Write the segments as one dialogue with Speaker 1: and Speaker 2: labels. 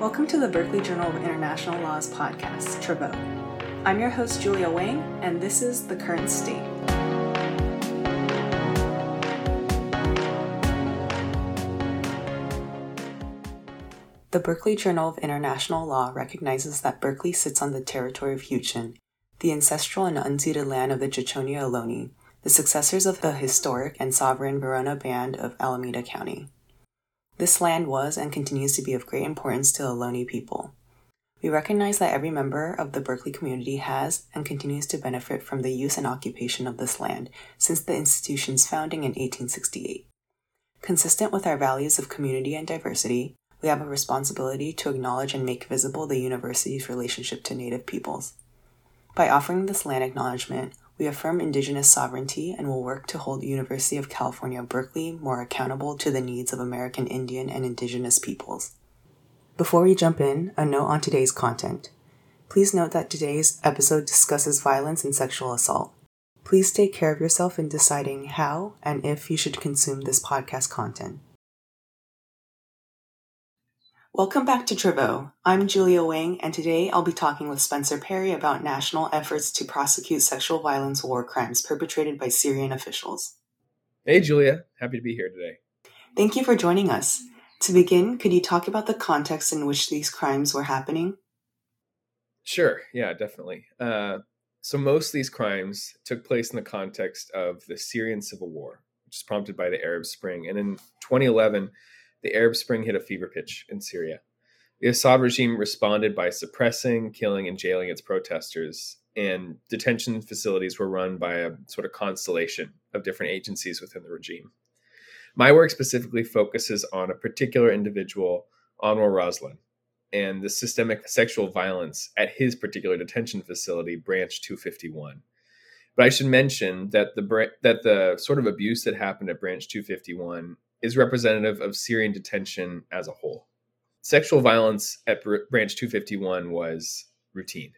Speaker 1: Welcome to the Berkeley Journal of International Law's podcast, Travaux. I'm your host, Julia Wang, and this is The Current State. The Berkeley Journal of International Law recognizes that Berkeley sits on the territory of Huichin, the ancestral and unceded land of the Chochenyo Ohlone, the successors of the historic and sovereign Verona Band of Alameda County. This land was and continues to be of great importance to the Ohlone people. We recognize that every member of the Berkeley community has and continues to benefit from the use and occupation of this land since the institution's founding in 1868. Consistent with our values of community and diversity, we have a responsibility to acknowledge and make visible the university's relationship to Native peoples. By offering this land acknowledgement, we affirm Indigenous sovereignty and will work to hold University of California, Berkeley more accountable to the needs of American Indian and Indigenous peoples. Before we jump in, a note on today's content. Please note that today's episode discusses violence and sexual assault. Please take care of yourself in deciding how and if you should consume this podcast content. Welcome back to Travaux. I'm Julia Wang, and today I'll be talking with Spencer Perry about national efforts to prosecute sexual violence war crimes perpetrated by Syrian officials.
Speaker 2: Hey, Julia. Happy to be here today.
Speaker 1: Thank you for joining us. To begin, could you talk about the context in which these crimes were happening?
Speaker 2: Sure. Yeah, definitely. Uh, so, most of these crimes took place in the context of the Syrian civil war, which is prompted by the Arab Spring. And in 2011, the Arab Spring hit a fever pitch in Syria. The Assad regime responded by suppressing, killing, and jailing its protesters, and detention facilities were run by a sort of constellation of different agencies within the regime. My work specifically focuses on a particular individual, Anwar Raslan, and the systemic sexual violence at his particular detention facility, Branch 251. But I should mention that the that the sort of abuse that happened at Branch 251 is representative of Syrian detention as a whole. Sexual violence at Branch 251 was routine.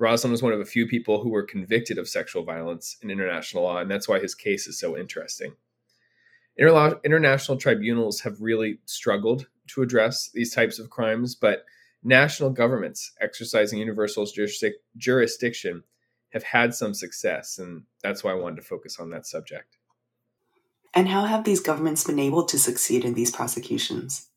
Speaker 2: Raslan was one of a few people who were convicted of sexual violence in international law, and that's why his case is so interesting. International tribunals have really struggled to address these types of crimes, but national governments exercising universal jurisdic- jurisdiction have had some success, and that's why I wanted to focus on that subject.
Speaker 1: And how have these governments been able to succeed in these prosecutions?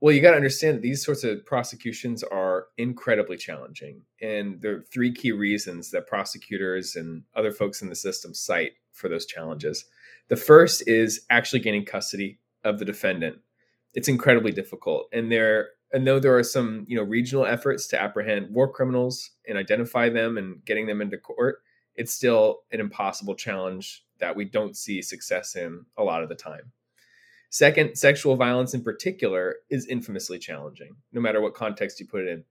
Speaker 2: Well, you got to understand that these sorts of prosecutions are incredibly challenging. And there are three key reasons that prosecutors and other folks in the system cite for those challenges. The first is actually gaining custody of the defendant. It's incredibly difficult. And there and though there are some, you know, regional efforts to apprehend war criminals and identify them and getting them into court, it's still an impossible challenge that we don't see success in a lot of the time. Second, sexual violence in particular is infamously challenging, no matter what context you put it in.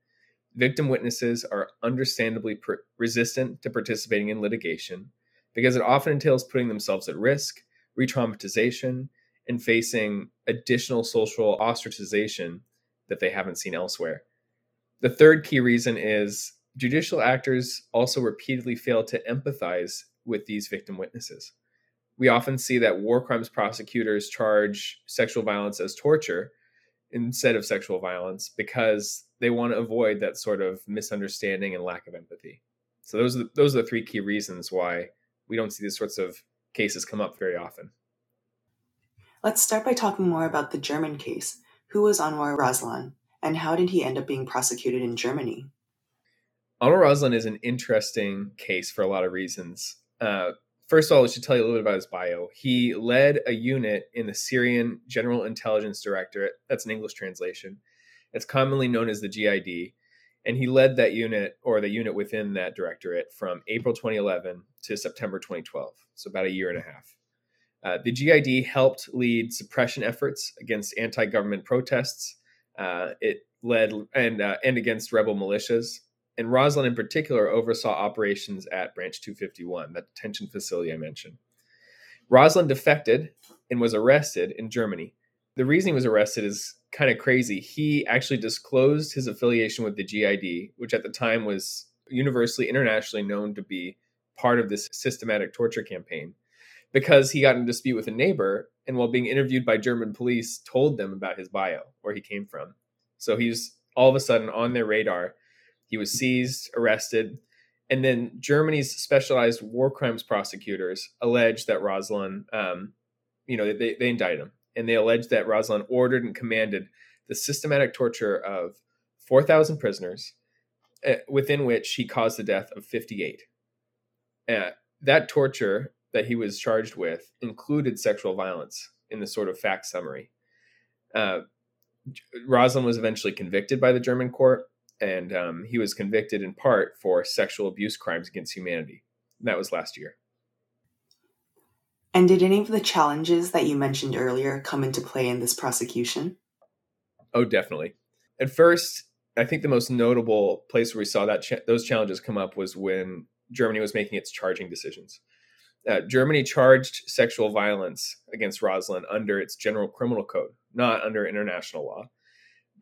Speaker 2: Victim witnesses are understandably resistant to participating in litigation because it often entails putting themselves at risk, re traumatization, and facing additional social ostracization that they haven't seen elsewhere. The third key reason is judicial actors also repeatedly fail to empathize with these victim witnesses. We often see that war crimes prosecutors charge sexual violence as torture instead of sexual violence because they want to avoid that sort of misunderstanding and lack of empathy. So those are the, those are the three key reasons why we don't see these sorts of cases come up very often.
Speaker 1: Let's start by talking more about the German case. Who was Anwar Raslan, and how did he end up being prosecuted in Germany?
Speaker 2: Anwar Raslan is an interesting case for a lot of reasons. Uh, first of all, I should tell you a little bit about his bio. He led a unit in the Syrian General Intelligence Directorate. That's an English translation. It's commonly known as the GID. And he led that unit or the unit within that directorate from April 2011 to September 2012. So about a year and a half. Uh, the GID helped lead suppression efforts against anti government protests. Uh, it led and, uh, and against rebel militias and Raslan in particular oversaw operations at Branch 251, that detention facility I mentioned. Raslan defected and was arrested in Germany. The reason he was arrested is kind of crazy. He actually disclosed his affiliation with the GID, which at the time was universally internationally known to be part of this systematic torture campaign, because he got in a dispute with a neighbor and while being interviewed by German police told them about his bio, where he came from. So he's all of a sudden on their radar. He was seized, arrested, and then Germany's specialized war crimes prosecutors alleged that Raslan, um, you know, they, they indict him, and they alleged that Raslan ordered and commanded the systematic torture of 4,000 prisoners, uh, within which he caused the death of 58. Uh, that torture that he was charged with included sexual violence in the sort of fact summary. Uh, Raslan was eventually convicted by the German court, and um, he was convicted in part for sexual abuse crimes against humanity. And that was last year.
Speaker 1: And did any of the challenges that you mentioned earlier come into play in this prosecution?
Speaker 2: Oh, definitely. At first, I think the most notable place where we saw that cha- those challenges come up was when Germany was making its charging decisions. Uh, Germany charged sexual violence against Raslan under its general criminal code, not under international law.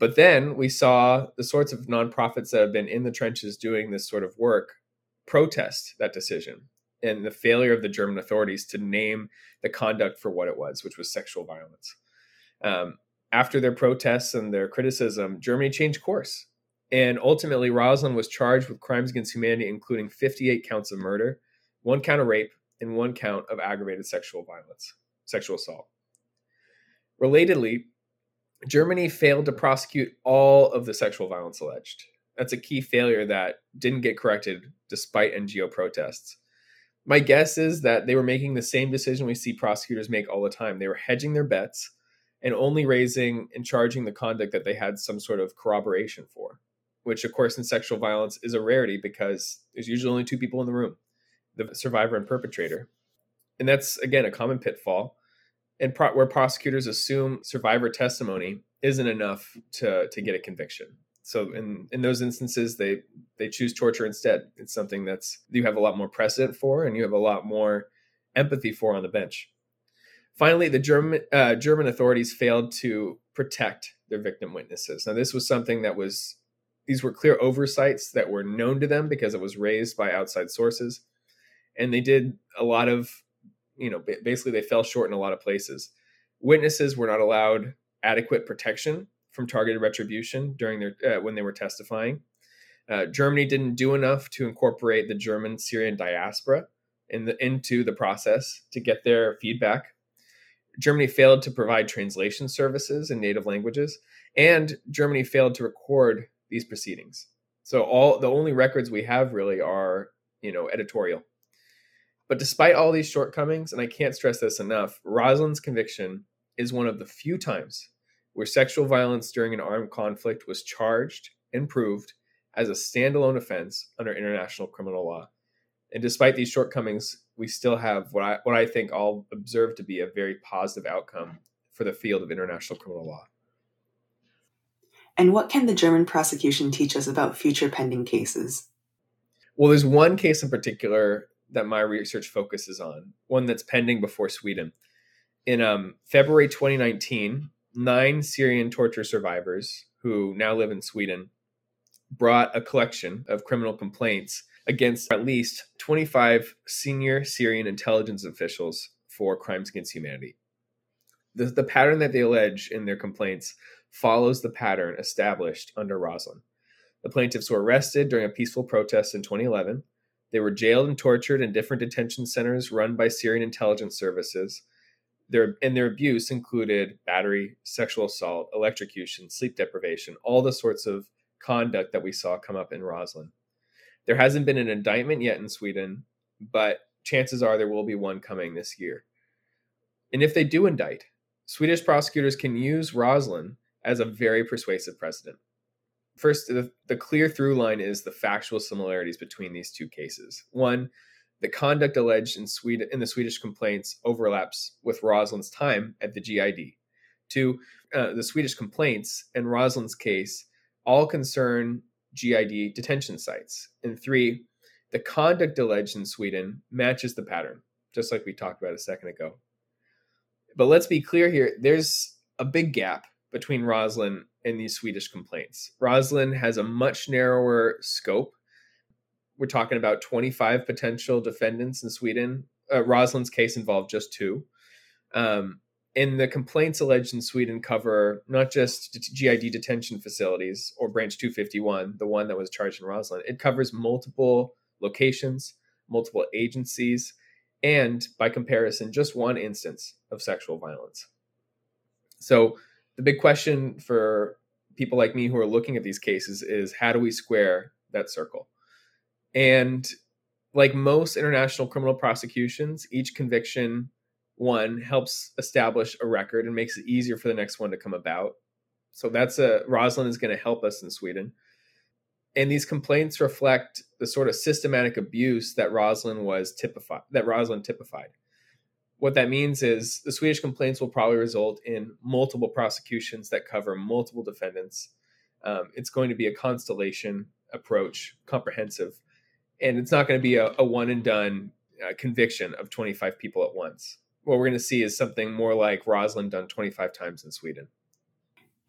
Speaker 2: But then we saw the sorts of nonprofits that have been in the trenches doing this sort of work protest that decision and the failure of the German authorities to name the conduct for what it was, which was sexual violence. Um, after their protests and their criticism, Germany changed course. And ultimately, Raslan was charged with crimes against humanity, including 58 counts of murder, one count of rape, and one count of aggravated sexual violence, sexual assault. Relatedly, Germany failed to prosecute all of the sexual violence alleged. That's a key failure that didn't get corrected despite NGO protests. My guess is that they were making the same decision we see prosecutors make all the time. They were hedging their bets and only raising and charging the conduct that they had some sort of corroboration for, which, of course, in sexual violence is a rarity because there's usually only two people in the room the survivor and perpetrator. And that's, again, a common pitfall. And pro- where prosecutors assume survivor testimony isn't enough to, to get a conviction. So in, in those instances, they, they choose torture instead. It's something that's you have a lot more precedent for and you have a lot more empathy for on the bench. Finally, the German uh, German authorities failed to protect their victim witnesses. Now, this was something that was these were clear oversights that were known to them because it was raised by outside sources, and they did a lot of, you know, basically they fell short in a lot of places. Witnesses were not allowed adequate protection from targeted retribution during their uh, when they were testifying. Uh, Germany didn't do enough to incorporate the German Syrian diaspora in the, into the process to get their feedback Germany failed to provide translation services in native languages, and Germany failed to record these proceedings. So all the only records we have really are, you know, editorial. But despite all these shortcomings, and I can't stress this enough, Raslan's conviction is one of the few times where sexual violence during an armed conflict was charged and proved as a standalone offense under international criminal law. And despite these shortcomings, we still have what I what I think I'll observe to be a very positive outcome for the field of international criminal law.
Speaker 1: And what can the German prosecution teach us about future pending cases?
Speaker 2: Well, there's one case in particular that my research focuses on, one that's pending before Sweden. In um, February 2019, nine Syrian torture survivors who now live in Sweden brought a collection of criminal complaints against at least 25 senior Syrian intelligence officials for crimes against humanity. The, the pattern that they allege in their complaints follows the pattern established under Raslan. The plaintiffs were arrested during a peaceful protest in 2011. They were jailed and tortured in different detention centers run by Syrian intelligence services. Their, and their abuse included battery, sexual assault, electrocution, sleep deprivation, all the sorts of conduct that we saw come up in Raslan. There hasn't been an indictment yet in Sweden, but chances are there will be one coming this year. And if they do indict, Swedish prosecutors can use Raslan as a very persuasive precedent. First, the, the clear through line is the factual similarities between these two cases. One, the conduct alleged in Sweden in the Swedish complaints overlaps with Raslan's time at the GID. Two, uh, the Swedish complaints and Raslan's case all concern GID detention sites. And three, the conduct alleged in Sweden matches the pattern, just like we talked about a second ago. But let's be clear here there's a big gap between Raslan and these Swedish complaints. Raslan has a much narrower scope. We're talking about 25 potential defendants in Sweden. Uh, Raslan's case involved just two. Um, And the complaints alleged in Sweden cover not just GID detention facilities or Branch 251, the one that was charged in Raslan. It covers multiple locations, multiple agencies, and by comparison, just one instance of sexual violence. So, the big question for people like me who are looking at these cases is how do we square that circle? And like most international criminal prosecutions, each conviction one helps establish a record and makes it easier for the next one to come about. So that's a Raslan is going to help us in Sweden. And these complaints reflect the sort of systematic abuse that Raslan was typified that Raslan typified. What that means is the Swedish complaints will probably result in multiple prosecutions that cover multiple defendants. Um, it's going to be a constellation approach, comprehensive, and it's not going to be a, a one and done uh, conviction of 25 people at once what we're going to see is something more like Raslan done 25 times in Sweden.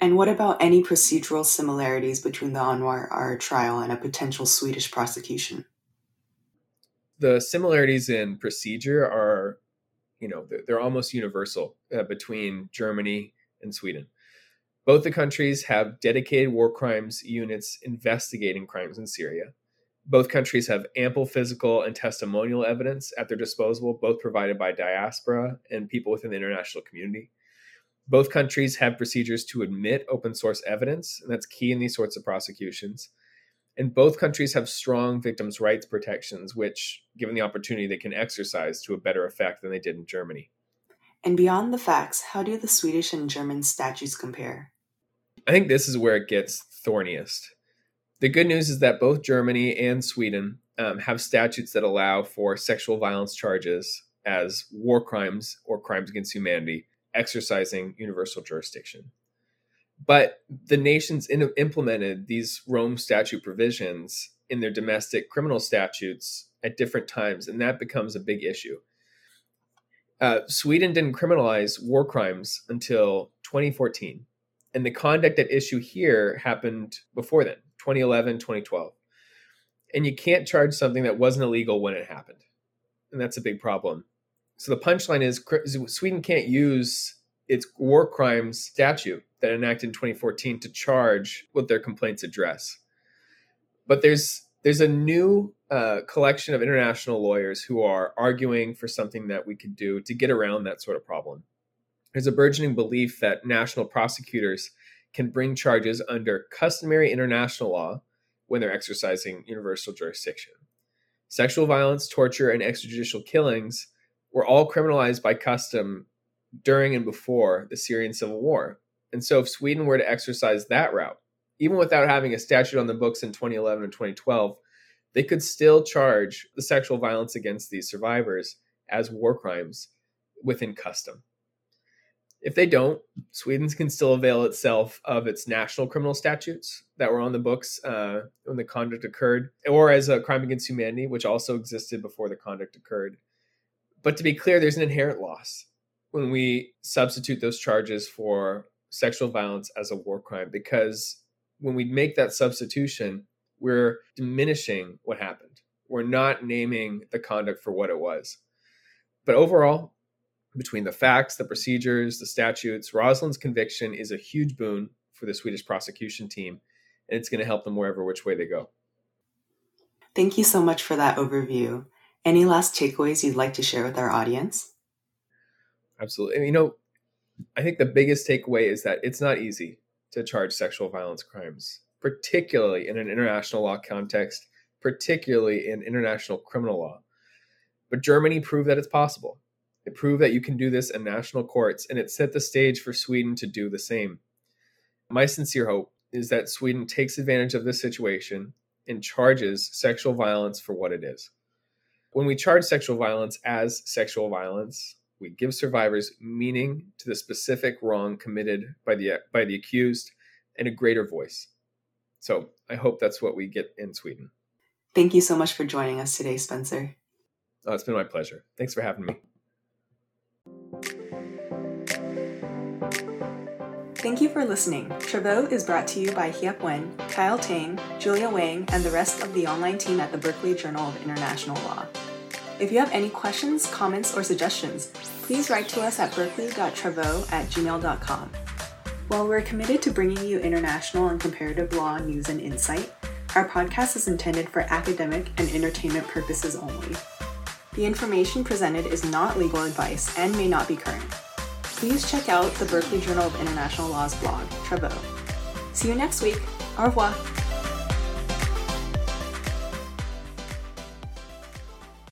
Speaker 1: And what about any procedural similarities between the Anwar R trial and a potential Swedish prosecution?
Speaker 2: The similarities in procedure are, you know, they're, they're almost universal uh, between Germany and Sweden. Both the countries have dedicated war crimes units investigating crimes in Syria. Both countries have ample physical and testimonial evidence at their disposal, both provided by diaspora and people within the international community. Both countries have procedures to admit open source evidence, and that's key in these sorts of prosecutions. And both countries have strong victims' rights protections, which, given the opportunity, they can exercise to a better effect than they did in Germany.
Speaker 1: And beyond the facts, how do the Swedish and German statutes compare?
Speaker 2: I think this is where it gets thorniest. The good news is that both Germany and Sweden um, have statutes that allow for sexual violence charges as war crimes or crimes against humanity, exercising universal jurisdiction. But the nations in- implemented these Rome Statute provisions in their domestic criminal statutes at different times, and that becomes a big issue. Uh, Sweden didn't criminalize war crimes until 2014, and the conduct at issue here happened before then. 2011, 2012. And you can't charge something that wasn't illegal when it happened. And that's a big problem. So the punchline is Sweden can't use its war crimes statute that enacted in 2014 to charge what their complaints address. But there's there's a new uh, collection of international lawyers who are arguing for something that we could do to get around that sort of problem. There's a burgeoning belief that national prosecutors can bring charges under customary international law when they're exercising universal jurisdiction. Sexual violence, torture, and extrajudicial killings were all criminalized by custom during and before the Syrian civil war. And so, if Sweden were to exercise that route, even without having a statute on the books in 2011 and 2012, they could still charge the sexual violence against these survivors as war crimes within custom. If they don't, Sweden can still avail itself of its national criminal statutes that were on the books uh, when the conduct occurred, or as a crime against humanity, which also existed before the conduct occurred. But to be clear, there's an inherent loss when we substitute those charges for sexual violence as a war crime, because when we make that substitution, we're diminishing what happened. We're not naming the conduct for what it was. But overall, between the facts, the procedures, the statutes. Raslan's conviction is a huge boon for the Swedish prosecution team, and it's going to help them wherever which way they go.
Speaker 1: Thank you so much for that overview. Any last takeaways you'd like to share with our audience?
Speaker 2: Absolutely. You know, I think the biggest takeaway is that it's not easy to charge sexual violence crimes, particularly in an international law context, particularly in international criminal law. But Germany proved that it's possible. It proved that you can do this in national courts, and it set the stage for Sweden to do the same. My sincere hope is that Sweden takes advantage of this situation and charges sexual violence for what it is. When we charge sexual violence as sexual violence, we give survivors meaning to the specific wrong committed by the by the accused and a greater voice. So, I hope that's what we get in Sweden.
Speaker 1: Thank you so much for joining us today, Spencer.
Speaker 2: Oh, it's been my pleasure. Thanks for having me.
Speaker 1: Thank you for listening. Travaux is brought to you by Hiep Wen, Kyle Tang, Julia Wang, and the rest of the online team at the Berkeley Journal of International Law. If you have any questions, comments, or suggestions, please write to us at berkeley.travaux at gmail.com. While we're committed to bringing you international and comparative law news and insight, our podcast is intended for academic and entertainment purposes only. The information presented is not legal advice and may not be current. Please check out the Berkeley Journal of International Law's blog, Travaux. See you next week. Au revoir.